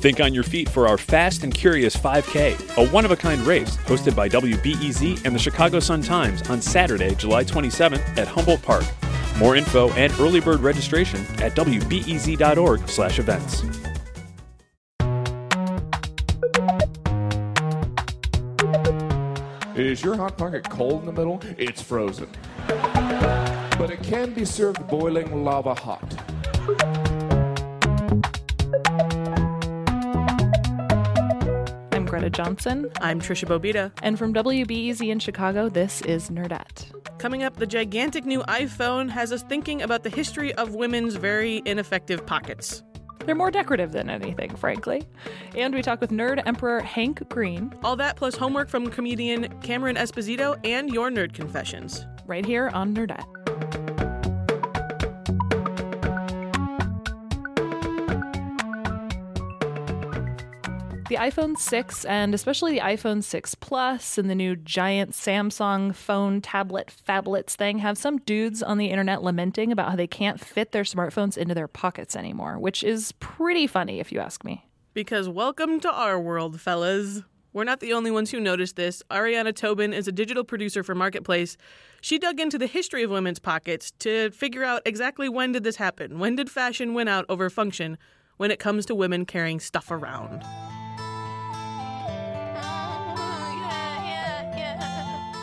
Think on your feet for our Fast and Curious 5K, a one of a kind race hosted by WBEZ and the Chicago Sun Times on Saturday, July 27th at Humboldt Park. More info and early bird registration at wbez.org/events. Is your hot pocket cold in the middle? It's frozen. But it can be served boiling lava hot. Greta Johnson. I'm Tricia Bobeda. And from WBEZ in Chicago, this is Nerdette. Coming up, the gigantic new iPhone has us thinking about the history of women's very ineffective pockets. They're more decorative than anything, frankly. And we talk with nerd emperor Hank Green. All that plus homework from comedian Cameron Esposito and your nerd confessions. Right here on Nerdette. The iPhone 6 and especially the iPhone 6 Plus and the new giant Samsung phone tablet phablets thing have some dudes on the internet lamenting about how they can't fit their smartphones into their pockets anymore, which is pretty funny if you ask me. Because welcome to our world, fellas. We're not the only ones who noticed this. Ariana Tobin is a digital producer for Marketplace. She dug into the history of women's pockets to figure out exactly when did this happen? When did fashion win out over function when it comes to women carrying stuff around?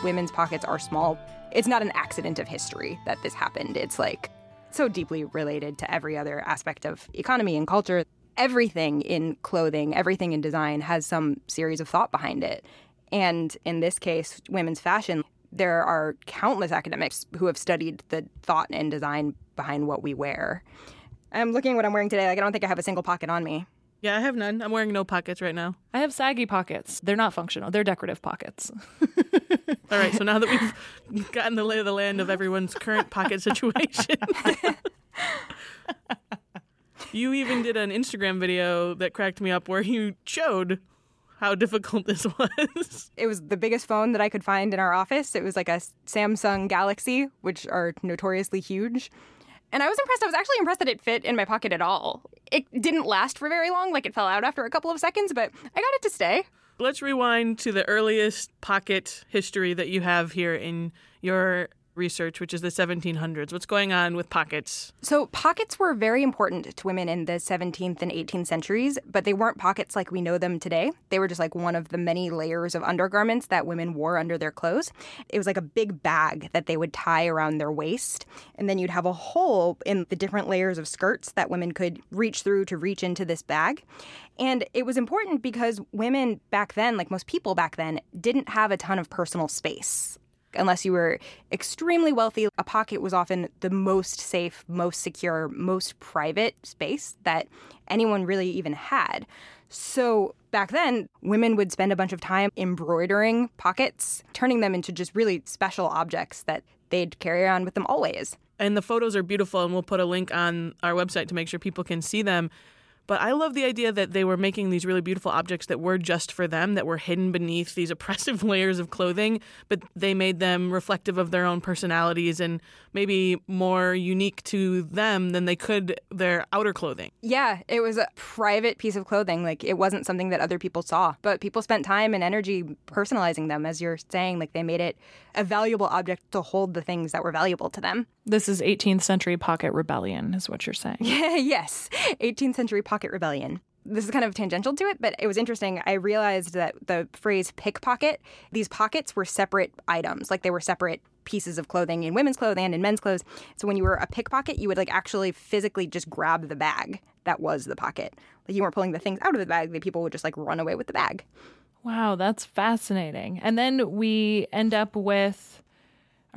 Women's pockets are small. It's not an accident of history that this happened. It's like so deeply related to every other aspect of economy and culture. Everything in clothing, everything in design has some series of thought behind it. And in this case, women's fashion, there are countless academics who have studied the thought and design behind what we wear. I'm looking at what I'm wearing today. Like I don't think I have a single pocket on me. Yeah, I have none. I'm wearing no pockets right now. I have saggy pockets. They're not functional. They're decorative pockets. All right, so now that we've gotten the lay of the land of everyone's current pocket situation, you even did an Instagram video that cracked me up where you showed how difficult this was. It was the biggest phone that I could find in our office. It was like a Samsung Galaxy, which are notoriously huge. And I was impressed. I was actually impressed that it fit in my pocket at all. It didn't last for very long, like it fell out after a couple of seconds, but I got it to stay. Let's rewind to the earliest pocket history that you have here in your research, which is the 1700s. What's going on with pockets? So, pockets were very important to women in the 17th and 18th centuries, but they weren't pockets like we know them today. They were just like one of the many layers of undergarments that women wore under their clothes. It was like a big bag that they would tie around their waist, and then you'd have a hole in the different layers of skirts that women could reach through to reach into this bag. And it was important because women back then, like most people back then, didn't have a ton of personal space unless you were extremely wealthy, a pocket was often the most safe, most secure, most private space that anyone really even had. So back then, women would spend a bunch of time embroidering pockets, turning them into just really special objects that they'd carry around with them always. And the photos are beautiful, and we'll put a link on our website to make sure people can see them. But I love the idea that they were making these really beautiful objects that were just for them, that were hidden beneath these oppressive layers of clothing, but they made them reflective of their own personalities and maybe more unique to them than they could their outer clothing. Yeah, it was a private piece of clothing. Like it wasn't something that other people saw, but people spent time and energy personalizing them, as you're saying. Like they made it a valuable object to hold the things that were valuable to them. This is 18th century pocket rebellion, is what you're saying. Yeah, yes, 18th century pocket rebellion. This is kind of tangential to it, but it was interesting. I realized that the phrase pickpocket, these pockets were separate items, like they were separate pieces of clothing in women's clothing and in men's clothes. So when you were a pickpocket, you would like actually physically just grab the bag that was the pocket. Like you weren't pulling the things out of the bag, the people would just like run away with the bag. Wow, that's fascinating. And then we end up with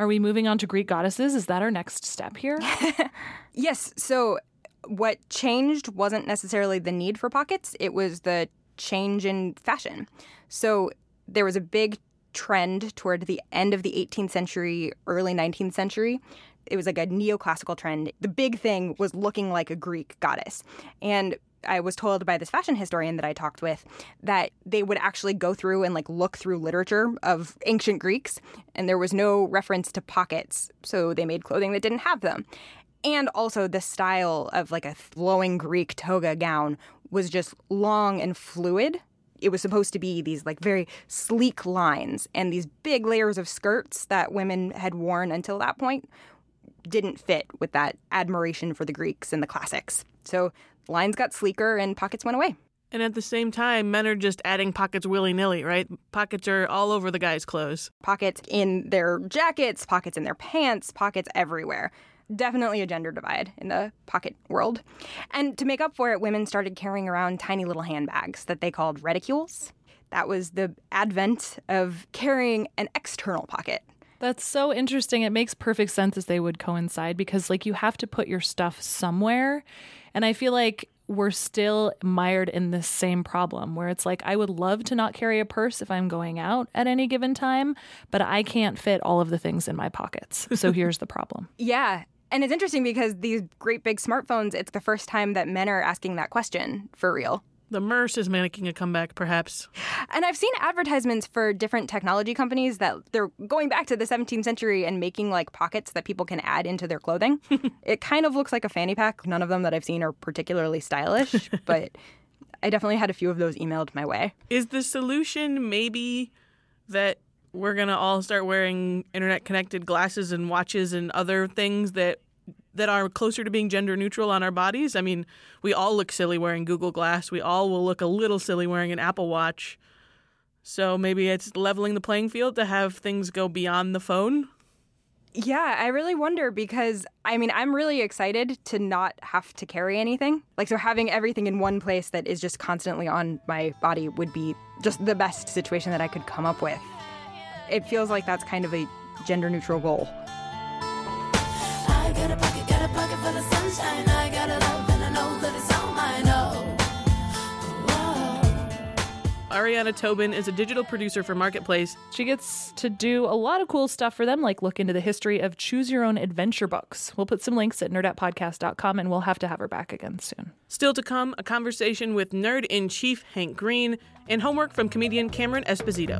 are we moving on to Greek goddesses? Is that our next step here? yes. So, what changed wasn't necessarily the need for pockets, it was the change in fashion. So, there was a big trend toward the end of the 18th century, early 19th century. It was like a neoclassical trend. The big thing was looking like a Greek goddess. And I was told by this fashion historian that I talked with that they would actually go through and like look through literature of ancient Greeks and there was no reference to pockets, so they made clothing that didn't have them. And also the style of like a flowing Greek toga gown was just long and fluid. It was supposed to be these like very sleek lines and these big layers of skirts that women had worn until that point didn't fit with that admiration for the Greeks and the classics. So lines got sleeker and pockets went away. And at the same time, men are just adding pockets willy nilly, right? Pockets are all over the guy's clothes. Pockets in their jackets, pockets in their pants, pockets everywhere. Definitely a gender divide in the pocket world. And to make up for it, women started carrying around tiny little handbags that they called reticules. That was the advent of carrying an external pocket. That's so interesting. It makes perfect sense as they would coincide because, like, you have to put your stuff somewhere. And I feel like we're still mired in this same problem where it's like, I would love to not carry a purse if I'm going out at any given time, but I can't fit all of the things in my pockets. So here's the problem. Yeah. And it's interesting because these great big smartphones, it's the first time that men are asking that question for real. The murse is making a comeback, perhaps. And I've seen advertisements for different technology companies that they're going back to the 17th century and making like pockets that people can add into their clothing. it kind of looks like a fanny pack. None of them that I've seen are particularly stylish, but I definitely had a few of those emailed my way. Is the solution maybe that we're going to all start wearing internet connected glasses and watches and other things that that are closer to being gender neutral on our bodies. I mean, we all look silly wearing Google Glass. We all will look a little silly wearing an Apple Watch. So maybe it's leveling the playing field to have things go beyond the phone. Yeah, I really wonder because I mean, I'm really excited to not have to carry anything. Like, so having everything in one place that is just constantly on my body would be just the best situation that I could come up with. It feels like that's kind of a gender neutral goal. Ariana Tobin is a digital producer for Marketplace. She gets to do a lot of cool stuff for them, like look into the history of choose your own adventure books. We'll put some links at nerdettepodcast.com and we'll have to have her back again soon. Still to come, a conversation with nerd in chief Hank Green and homework from comedian Cameron Esposito.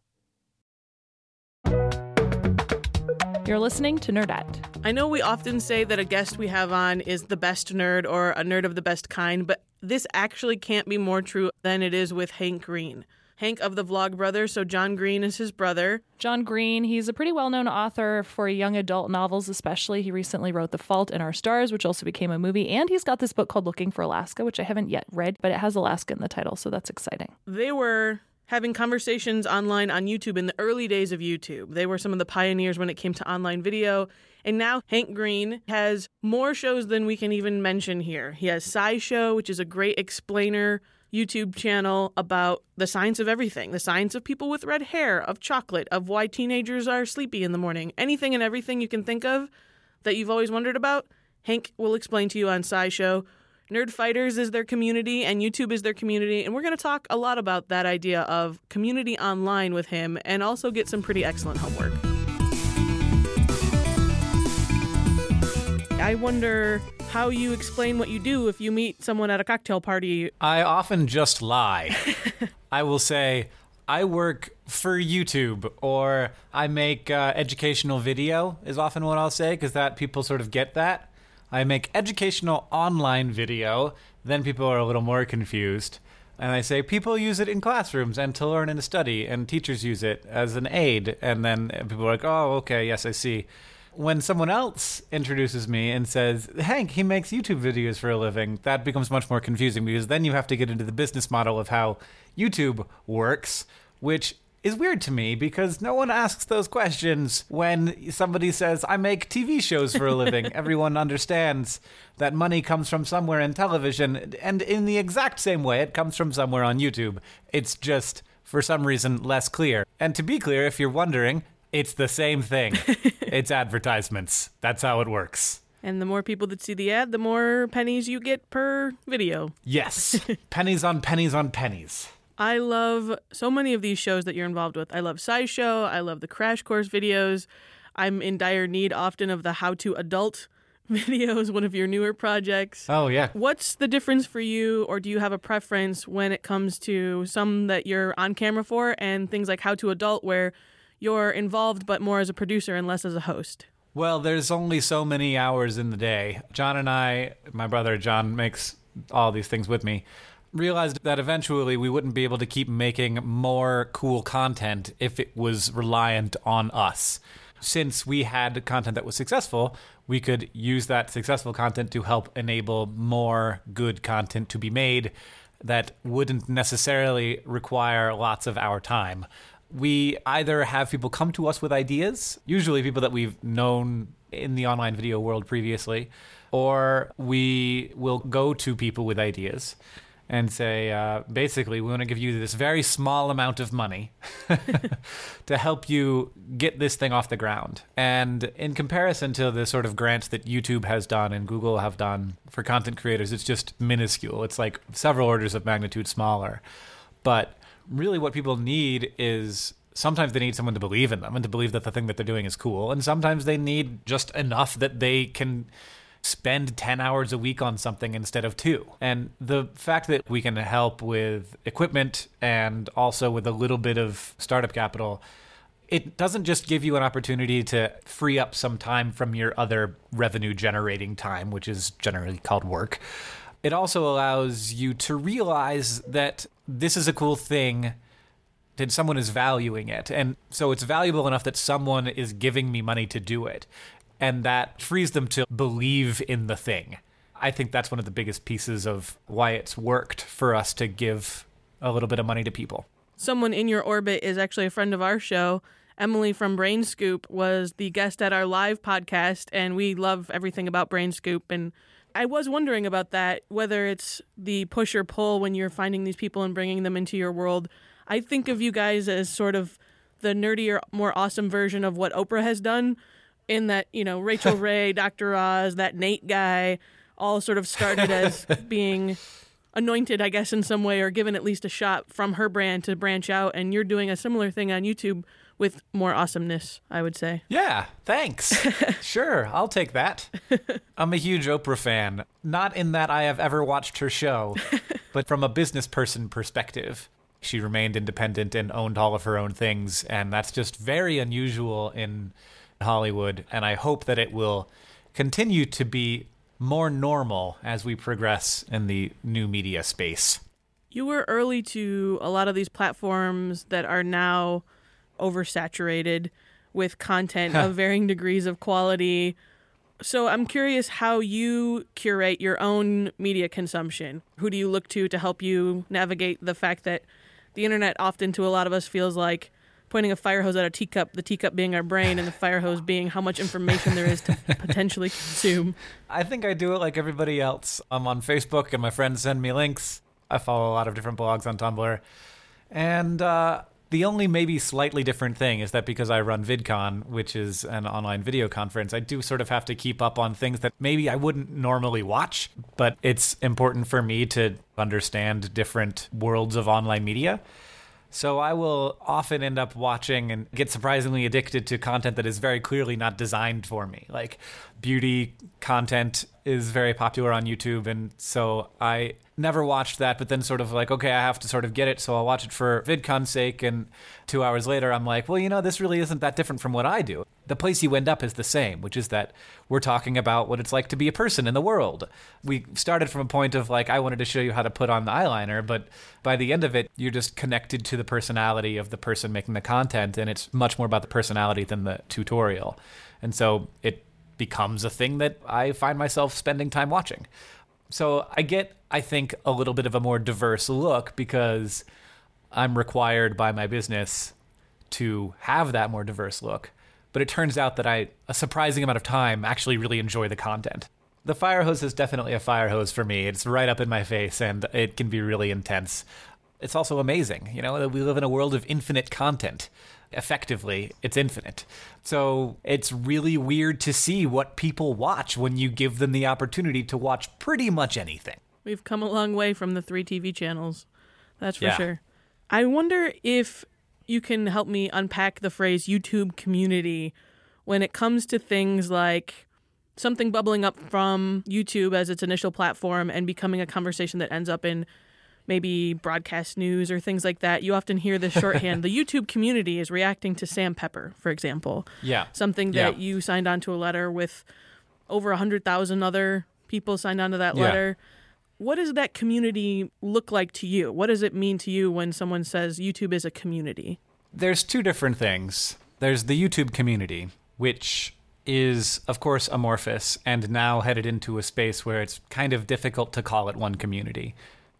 You're listening to Nerdette. I know we often say that a guest we have on is the best nerd or a nerd of the best kind, but this actually can't be more true than it is with Hank Green. Hank of the Vlog Vlogbrothers, so John Green is his brother. John Green, he's a pretty well known author for young adult novels, especially. He recently wrote The Fault in Our Stars, which also became a movie. And he's got this book called Looking for Alaska, which I haven't yet read, but it has Alaska in the title, so that's exciting. They were having conversations online on YouTube in the early days of YouTube. They were some of the pioneers when it came to online video. And now Hank Green has more shows than we can even mention here. He has SciShow, which is a great explainer YouTube channel about the science of everything the science of people with red hair, of chocolate, of why teenagers are sleepy in the morning. Anything and everything you can think of that you've always wondered about, Hank will explain to you on SciShow. Nerd Fighters is their community, and YouTube is their community. And we're going to talk a lot about that idea of community online with him and also get some pretty excellent homework. I wonder how you explain what you do if you meet someone at a cocktail party. I often just lie. I will say, I work for YouTube or I make uh, educational video, is often what I'll say, because that people sort of get that. I make educational online video, then people are a little more confused. And I say people use it in classrooms and to learn and to study, and teachers use it as an aid. And then people are like, oh, okay, yes, I see when someone else introduces me and says, Hank, he makes YouTube videos for a living, that becomes much more confusing because then you have to get into the business model of how YouTube works, which is weird to me because no one asks those questions when somebody says, I make TV shows for a living. Everyone understands that money comes from somewhere in television, and in the exact same way, it comes from somewhere on YouTube. It's just, for some reason, less clear. And to be clear, if you're wondering, it's the same thing. it's advertisements. That's how it works. And the more people that see the ad, the more pennies you get per video. Yes. pennies on pennies on pennies. I love so many of these shows that you're involved with. I love SciShow. I love the Crash Course videos. I'm in dire need often of the How to Adult videos, one of your newer projects. Oh, yeah. What's the difference for you, or do you have a preference when it comes to some that you're on camera for and things like How to Adult, where you're involved but more as a producer and less as a host? Well, there's only so many hours in the day. John and I, my brother John, makes all these things with me realized that eventually we wouldn't be able to keep making more cool content if it was reliant on us. Since we had content that was successful, we could use that successful content to help enable more good content to be made that wouldn't necessarily require lots of our time. We either have people come to us with ideas, usually people that we've known in the online video world previously, or we will go to people with ideas and say, uh, basically, we want to give you this very small amount of money to help you get this thing off the ground. And in comparison to the sort of grants that YouTube has done and Google have done for content creators, it's just minuscule. It's like several orders of magnitude smaller. But really, what people need is sometimes they need someone to believe in them and to believe that the thing that they're doing is cool. And sometimes they need just enough that they can spend 10 hours a week on something instead of two. And the fact that we can help with equipment and also with a little bit of startup capital, it doesn't just give you an opportunity to free up some time from your other revenue generating time, which is generally called work. It also allows you to realize that this is a cool thing and someone is valuing it. And so it's valuable enough that someone is giving me money to do it and that frees them to believe in the thing. I think that's one of the biggest pieces of why it's worked for us to give a little bit of money to people. Someone in your orbit is actually a friend of our show. Emily from Brain Scoop was the guest at our live podcast, and we love everything about Brain Scoop. And I was wondering about that, whether it's the push or pull when you're finding these people and bringing them into your world. I think of you guys as sort of the nerdier, more awesome version of what Oprah has done, in that you know Rachel Ray, Dr. Oz, that Nate guy, all sort of started as being anointed, I guess, in some way, or given at least a shot from her brand to branch out. And you're doing a similar thing on YouTube with more awesomeness, I would say. Yeah, thanks. sure, I'll take that. I'm a huge Oprah fan. Not in that I have ever watched her show, but from a business person perspective. She remained independent and owned all of her own things, and that's just very unusual in Hollywood, and I hope that it will continue to be more normal as we progress in the new media space. You were early to a lot of these platforms that are now oversaturated with content of varying degrees of quality. So I'm curious how you curate your own media consumption. Who do you look to to help you navigate the fact that the internet often to a lot of us feels like pointing a fire hose at a teacup, the teacup being our brain, and the fire hose being how much information there is to potentially consume. I think I do it like everybody else. I'm on Facebook, and my friends send me links. I follow a lot of different blogs on Tumblr. And uh, the only maybe slightly different thing is that because I run VidCon, which is an online video conference, I do sort of have to keep up on things that maybe I wouldn't normally watch, but it's important for me to understand different worlds of online media. So I will often end up watching and get surprisingly addicted to content that is very clearly not designed for me. Like beauty content is very popular on YouTube, and so I never watched that, but then sort of like, okay, I have to sort of get it, so I'll watch it for VidCon's sake. And two hours later, I'm like, well, you know, this really isn't that different from what I do. The place you end up is the same, which is that we're talking about what it's like to be a person in the world. We started from a point of like, I wanted to show you how to put on the eyeliner, but by the end of it, you're just connected to the personality of the person making the content, and it's much more about the personality than the tutorial. And so it becomes a thing that I find myself spending time watching. So I get, I think, a little bit of a more diverse look because I'm required by my business to have that more diverse look. But it turns out that I, a surprising amount of time, actually really enjoy the content. The fire hose is definitely a fire hose for me. It's right up in my face and it can be really intense. It's also amazing. You know, we live in a world of infinite content. Effectively, it's infinite. So it's really weird to see what people watch when you give them the opportunity to watch pretty much anything. We've come a long way from the three TV channels. That's for Yeah. sure. I wonder if you can help me unpack the phrase YouTube community when it comes to things like something bubbling up from YouTube as its initial platform and becoming a conversation that ends up in maybe broadcast news or things like that. You often hear this shorthand. the YouTube community is reacting to Sam Pepper, for example. Yeah. Something that Yeah. you signed onto a letter with over 100,000 other people signed onto that Yeah. What does that community look like to you? What does it mean to you when someone says YouTube is a community? There's two different things. There's the YouTube community, which is, of course, amorphous and now headed into a space where it's kind of difficult to call it one community.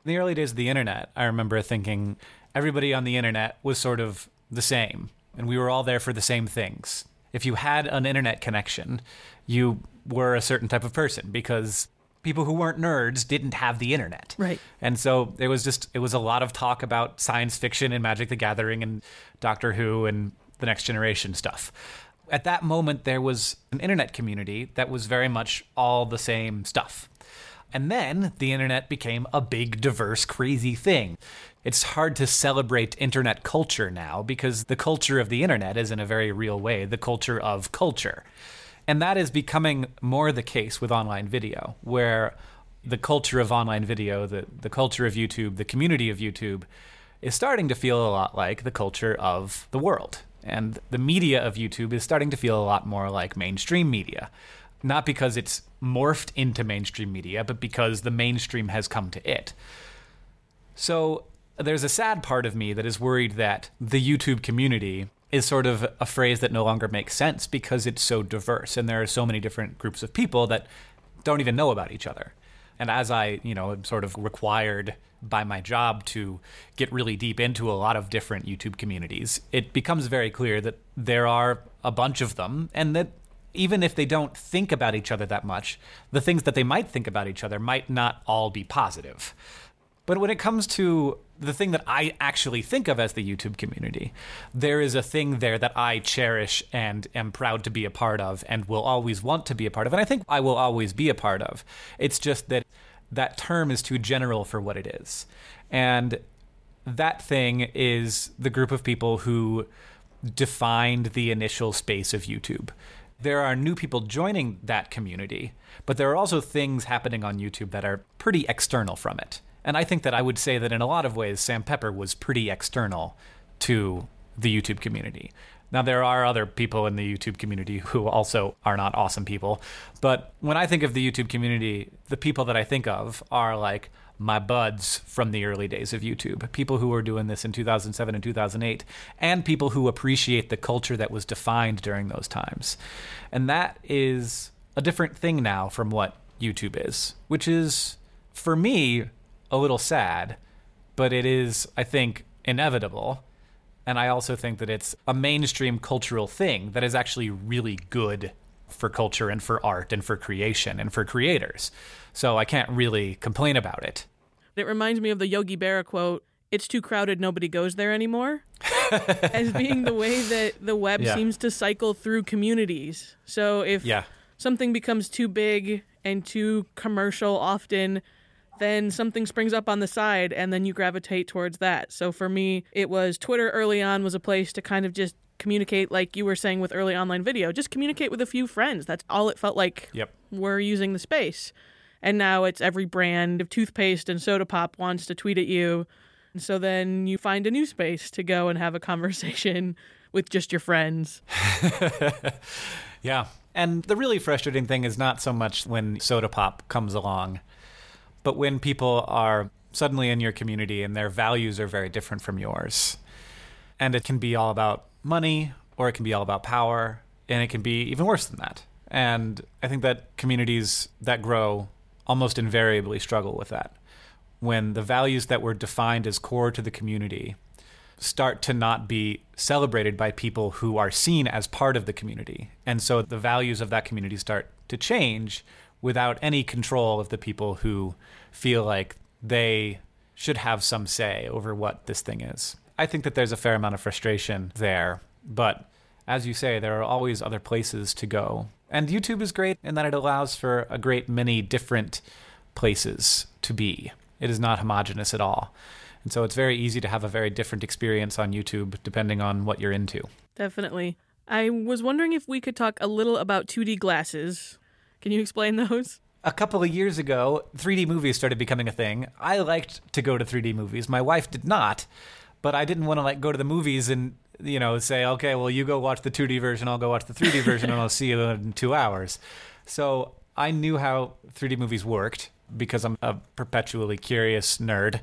In the early days of the internet, I remember thinking everybody on the internet was sort of the same, and we were all there for the same things. If you had an internet connection, you were a certain type of person because people who weren't nerds didn't have the internet. Right. And so it was just it was a lot of talk about science fiction and Magic the Gathering and Doctor Who and the next generation stuff. At that moment there was an internet community that was very much all the same stuff. And then the internet became a big, diverse, crazy thing. It's hard to celebrate internet culture now because the culture of the internet is, in a very real way, the culture of culture. And that is becoming more the case with online video, where the culture of online video, the, the culture of YouTube, the community of YouTube, is starting to feel a lot like the culture of the world. And the media of YouTube is starting to feel a lot more like mainstream media. Not because it's morphed into mainstream media, but because the mainstream has come to it. So there's a sad part of me that is worried that the YouTube community is sort of a phrase that no longer makes sense because it's so diverse and there are so many different groups of people that don't even know about each other. And as I, you know, am sort of required by my job to get really deep into a lot of different YouTube communities, it becomes very clear that there are a bunch of them and that even if they don't think about each other that much, the things that they might think about each other might not all be positive. But when it comes to the thing that I actually think of as the YouTube community, there is a thing there that I cherish and am proud to be a part of and will always want to be a part of. And I think I will always be a part of. It's just that that term is too general for what it is. And that thing is the group of people who defined the initial space of YouTube. There are new people joining that community, but there are also things happening on YouTube that are pretty external from it. And I think that I would say that in a lot of ways, Sam Pepper was pretty external to the YouTube community. Now, there are other people in the YouTube community who also are not awesome people. But when I think of the YouTube community, the people that I think of are like my buds from the early days of YouTube, people who were doing this in 2007 and 2008, and people who appreciate the culture that was defined during those times. And that is a different thing now from what YouTube is, which is, for me, a little sad, but it is, I think, inevitable. And I also think that it's a mainstream cultural thing that is actually really good for culture and for art and for creation and for creators. So I can't really complain about it. It reminds me of the Yogi Berra quote, it's too crowded, nobody goes there anymore. as being the way that the web Yeah. seems to cycle through communities. So if Yeah. something becomes too big and too commercial often, then something springs up on the side and then you gravitate towards that. So for me, it was Twitter early on was a place to kind of just communicate like you were saying with early online video, just communicate with a few friends. That's all it felt like Yep. we're using the space. And now it's every brand of toothpaste and soda pop wants to tweet at you. And so then you find a new space to go and have a conversation with just your friends. Yeah. And the really frustrating thing is not so much when soda pop comes along, but when people are suddenly in your community and their values are very different from yours. And it can be all about money or it can be all about power and it can be even worse than that. And I think that communities that grow almost invariably struggle with that. When the values that were defined as core to the community start to not be celebrated by people who are seen as part of the community. And so the values of that community start to change without any control of the people who feel like they should have some say over what this thing is. I think that there's a fair amount of frustration there, but as you say, there are always other places to go. And YouTube is great in that it allows for a great many different places to be. It is not homogenous at all. And so it's very easy to have a very different experience on YouTube depending on what you're into. Definitely. I was wondering if we could talk a little about 2D glasses. Can you explain those? A couple of years ago, 3D movies started becoming a thing. I liked to go to 3D movies. My wife did not, but I didn't want to like go to the movies and you know say, okay, well you go watch the 2D version, I'll go watch the 3D version, and I'll see you in two hours. So I knew how 3D movies worked because I'm a perpetually curious nerd.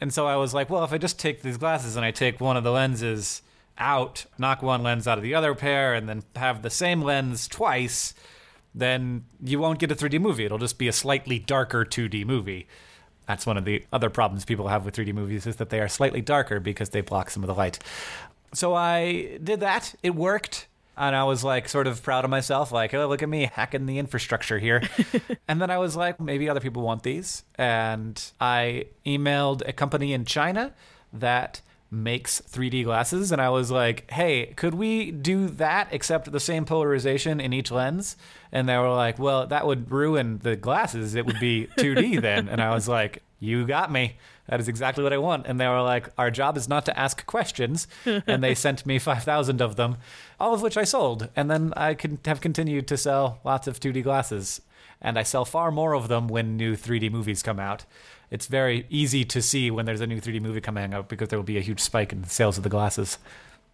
And so I was like, well, if I just take these glasses and I take one of the lenses out, knock one lens out of the other pair, and then have the same lens twice, then you won't get a 3D movie. It'll just be a slightly darker 2D movie. That's one of the other problems people have with 3D movies is that they are slightly darker because they block some of the light. So I did that. It worked. And I was like, sort of proud of myself, like, oh, look at me hacking the infrastructure here. and then I was like, maybe other people want these. And I emailed a company in China that makes 3D glasses. And I was like, hey, could we do that except the same polarization in each lens? And they were like, well, that would ruin the glasses. It would be 2D then. And I was like, you got me. That is exactly what I want. And they were like, our job is not to ask questions. and they sent me 5,000 of them, all of which I sold. And then I can have continued to sell lots of 2D glasses. And I sell far more of them when new 3D movies come out. It's very easy to see when there's a new 3D movie coming out because there will be a huge spike in sales of the glasses.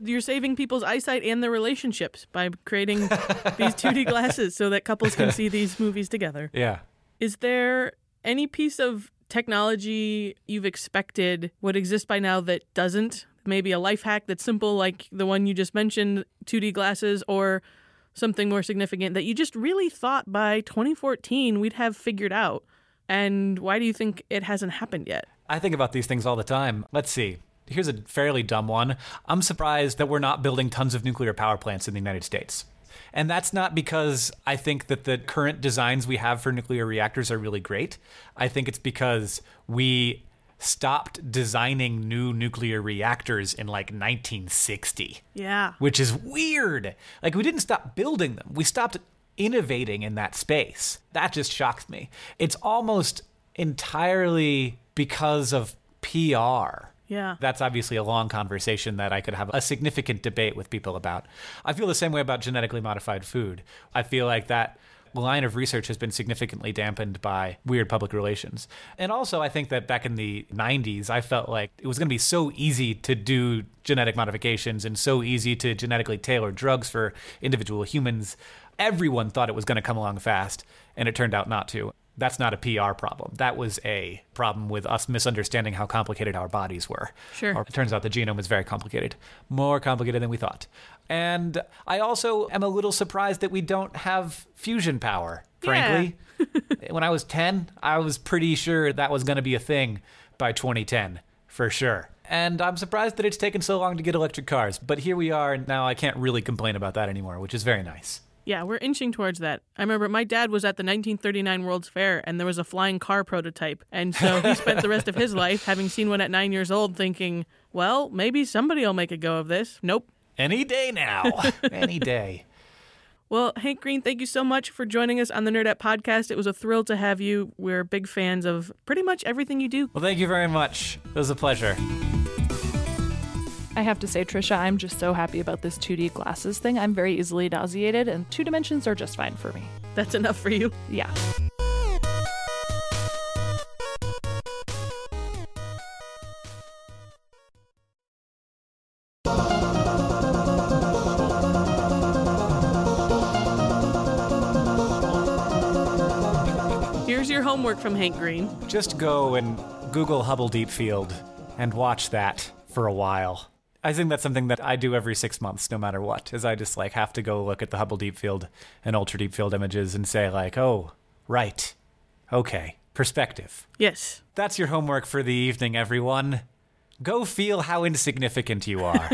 You're saving people's eyesight and their relationships by creating these 2D glasses so that couples can see these movies together. Yeah. Is there any piece of technology you've expected would exist by now that doesn't? Maybe a life hack that's simple, like the one you just mentioned, 2D glasses, or something more significant that you just really thought by 2014 we'd have figured out? And why do you think it hasn't happened yet? I think about these things all the time. Let's see. Here's a fairly dumb one. I'm surprised that we're not building tons of nuclear power plants in the United States. And that's not because I think that the current designs we have for nuclear reactors are really great. I think it's because we stopped designing new nuclear reactors in like 1960. Yeah. Which is weird. Like we didn't stop building them. We stopped innovating in that space. That just shocks me. It's almost entirely because of PR. Yeah. That's obviously a long conversation that I could have a significant debate with people about. I feel the same way about genetically modified food. I feel like that line of research has been significantly dampened by weird public relations. And also, I think that back in the 90s, I felt like it was going to be so easy to do genetic modifications and so easy to genetically tailor drugs for individual humans. Everyone thought it was going to come along fast, and it turned out not to that's not a PR problem. That was a problem with us misunderstanding how complicated our bodies were. Sure. Or it turns out the genome is very complicated, more complicated than we thought. And I also am a little surprised that we don't have fusion power, frankly. when I was 10, I was pretty sure that was going to be a thing by 2010, for sure. And I'm surprised that it's taken so long to get electric cars. But here we are, and now I can't really complain about that anymore, which is very nice. Yeah, we're inching towards that. I remember my dad was at the 1939 World's Fair and there was a flying car prototype. And so he spent the rest of his life, having seen one at nine years old, thinking, well, maybe somebody will make a go of this. Nope. Any day now. Any day. Well, Hank Green, thank you so much for joining us on the Nerdette podcast. It was a thrill to have you. We're big fans of pretty much everything you do. Well, thank you very much. It was a pleasure. I have to say, Tricia, I'm just so happy about this 2D glasses thing. I'm very easily nauseated, and two dimensions are just fine for me. That's enough for you. Yeah. Here's your homework from Hank Green. Just go and Google Hubble Deep Field and watch that for a while. I think that's something that I do every six months, no matter what. Is I just like have to go look at the Hubble Deep Field and Ultra Deep Field images and say like, oh, right, okay, perspective. Yes. That's your homework for the evening, everyone. Go feel how insignificant you are.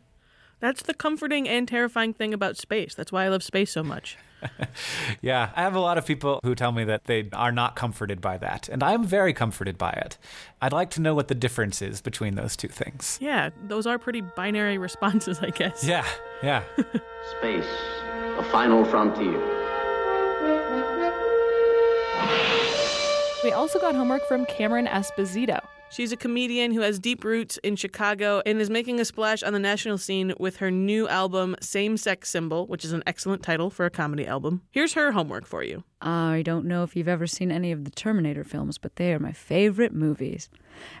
That's the comforting and terrifying thing about space. That's why I love space so much. yeah, I have a lot of people who tell me that they are not comforted by that, and I'm very comforted by it. I'd like to know what the difference is between those two things. Yeah, those are pretty binary responses, I guess. Yeah, yeah. Space, a final frontier. We also got homework from Cameron Esposito. She's a comedian who has deep roots in Chicago and is making a splash on the national scene with her new album, Same Sex Symbol, which is an excellent title for a comedy album. Here's her homework for you. I don't know if you've ever seen any of the Terminator films, but they are my favorite movies.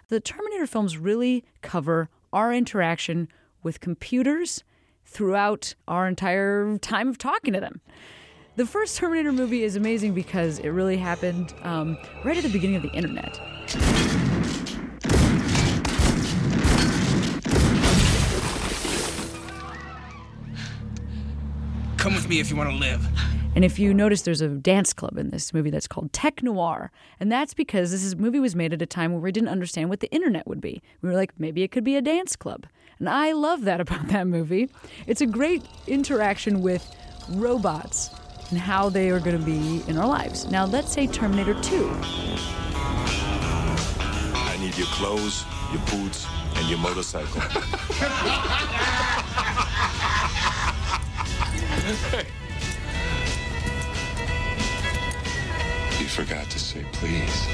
The Terminator films really cover our interaction with computers throughout our entire time of talking to them. The first Terminator movie is amazing because it really happened um, right at the beginning of the internet. Come with me if you want to live. And if you notice, there's a dance club in this movie that's called Tech Noir. And that's because this is, movie was made at a time where we didn't understand what the internet would be. We were like, maybe it could be a dance club. And I love that about that movie. It's a great interaction with robots and how they are going to be in our lives. Now, let's say Terminator 2. I need your clothes, your boots, and your motorcycle. you forgot to say please.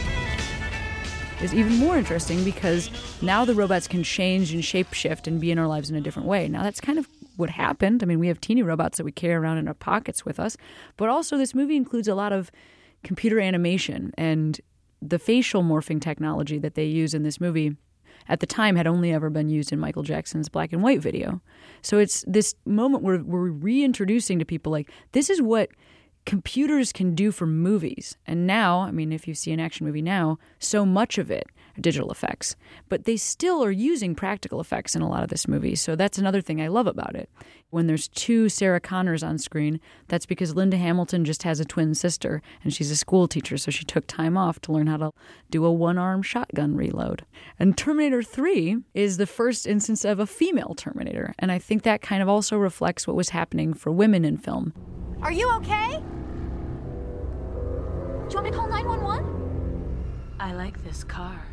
Is even more interesting because now the robots can change and shapeshift and be in our lives in a different way. Now, that's kind of what happened. I mean, we have teeny robots that we carry around in our pockets with us, but also this movie includes a lot of computer animation and the facial morphing technology that they use in this movie at the time had only ever been used in Michael Jackson's black and white video. So it's this moment where we're reintroducing to people like this is what computers can do for movies. And now, I mean, if you see an action movie now, so much of it digital effects. But they still are using practical effects in a lot of this movie. So that's another thing I love about it. When there's two Sarah Connors on screen, that's because Linda Hamilton just has a twin sister and she's a school teacher, so she took time off to learn how to do a one arm shotgun reload. And Terminator 3 is the first instance of a female Terminator. And I think that kind of also reflects what was happening for women in film. Are you okay? Do you want me to call 911? I like this car.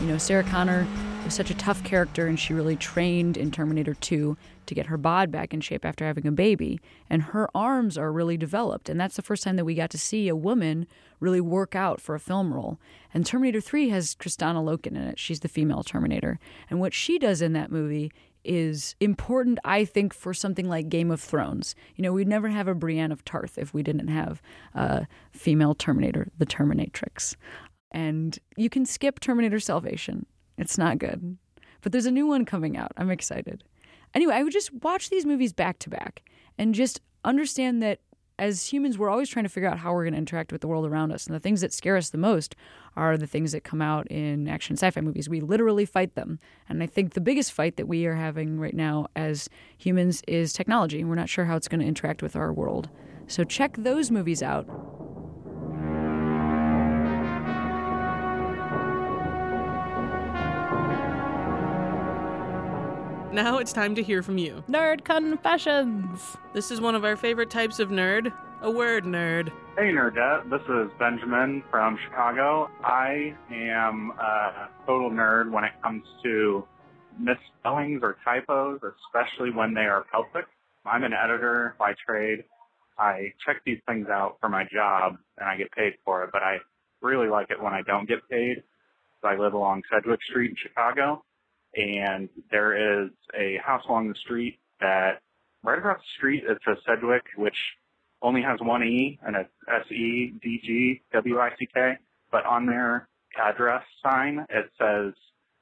You... Know, Sarah Connor was such a tough character, and she really trained in Terminator 2 to get her bod back in shape after having a baby. And her arms are really developed. And that's the first time that we got to see a woman really work out for a film role. And Terminator 3 has Kristanna Loken in it. She's the female Terminator. And what she does in that movie is important, I think, for something like Game of Thrones. You know, we'd never have a Brienne of Tarth if we didn't have a female Terminator, the Terminatrix. And you can skip Terminator Salvation. It's not good. But there's a new one coming out. I'm excited. Anyway, I would just watch these movies back to back and just understand that as humans, we're always trying to figure out how we're going to interact with the world around us. And the things that scare us the most are the things that come out in action sci fi movies. We literally fight them. And I think the biggest fight that we are having right now as humans is technology. We're not sure how it's going to interact with our world. So check those movies out. Now it's time to hear from you. Nerd Confessions. This is one of our favorite types of nerd, a word nerd. Hey, Nerdette. This is Benjamin from Chicago. I am a total nerd when it comes to misspellings or typos, especially when they are public. I'm an editor by trade. I check these things out for my job and I get paid for it, but I really like it when I don't get paid. So I live along Sedgwick Street in Chicago and there is a house along the street that right across the street it says Sedgwick, which only has one E and it's S E D G W I C K, but on their address sign it says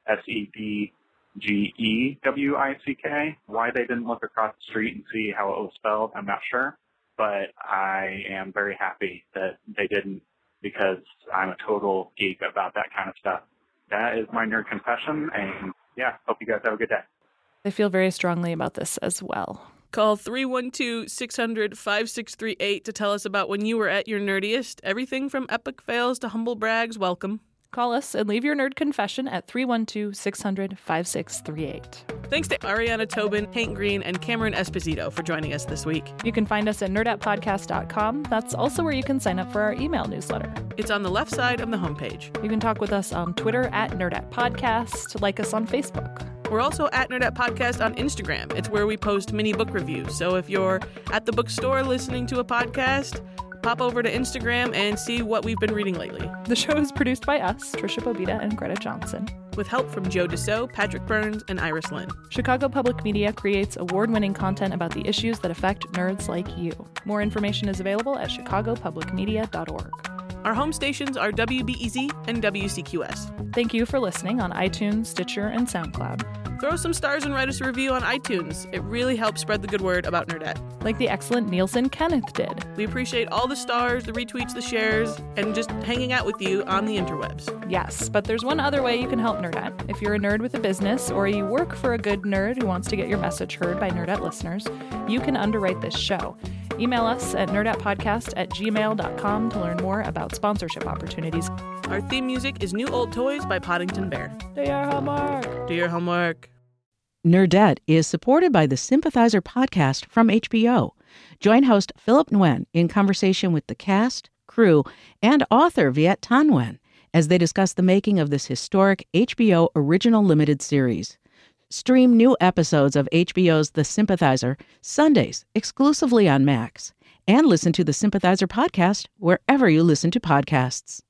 S E D G E W I C K. Why they didn't look across the street and see how it was spelled, I'm not sure, but I am very happy that they didn't because I'm a total geek about that kind of stuff. That is my nerd confession, and yeah, hope you guys have a good day. I feel very strongly about this as well. Call 312 600 5638 to tell us about when you were at your nerdiest. Everything from epic fails to humble brags, welcome. Call us and leave your nerd confession at 312 600 5638. Thanks to Ariana Tobin, Hank Green, and Cameron Esposito for joining us this week. You can find us at nerdettepodcast.com. That's also where you can sign up for our email newsletter. It's on the left side of the homepage. You can talk with us on Twitter at nerdettepodcast, like us on Facebook. We're also at Nerd Podcast on Instagram. It's where we post mini book reviews. So if you're at the bookstore listening to a podcast, pop over to Instagram and see what we've been reading lately. The show is produced by us, Tricia Bobeda and Greta Johnson. With help from Joe Deso, Patrick Burns, and Iris Lynn. Chicago Public Media creates award winning content about the issues that affect nerds like you. More information is available at chicagopublicmedia.org. Our home stations are WBEZ and WCQS. Thank you for listening on iTunes, Stitcher, and SoundCloud. Throw some stars and write us a review on iTunes. It really helps spread the good word about Nerdette. Like the excellent Nielsen Kenneth did. We appreciate all the stars, the retweets, the shares, and just hanging out with you on the interwebs. Yes, but there's one other way you can help Nerdette. If you're a nerd with a business or you work for a good nerd who wants to get your message heard by Nerdette listeners, you can underwrite this show. Email us at nerdettepodcast at gmail.com to learn more about sponsorship opportunities. Our theme music is New Old Toys by Poddington Bear. Do your homework. Do your homework. Nerdette is supported by the Sympathizer podcast from HBO. Join host Philip Nguyen in conversation with the cast, crew, and author Viet Thanh Nguyen as they discuss the making of this historic HBO original limited series. Stream new episodes of HBO's The Sympathizer Sundays exclusively on Max and listen to the Sympathizer podcast wherever you listen to podcasts.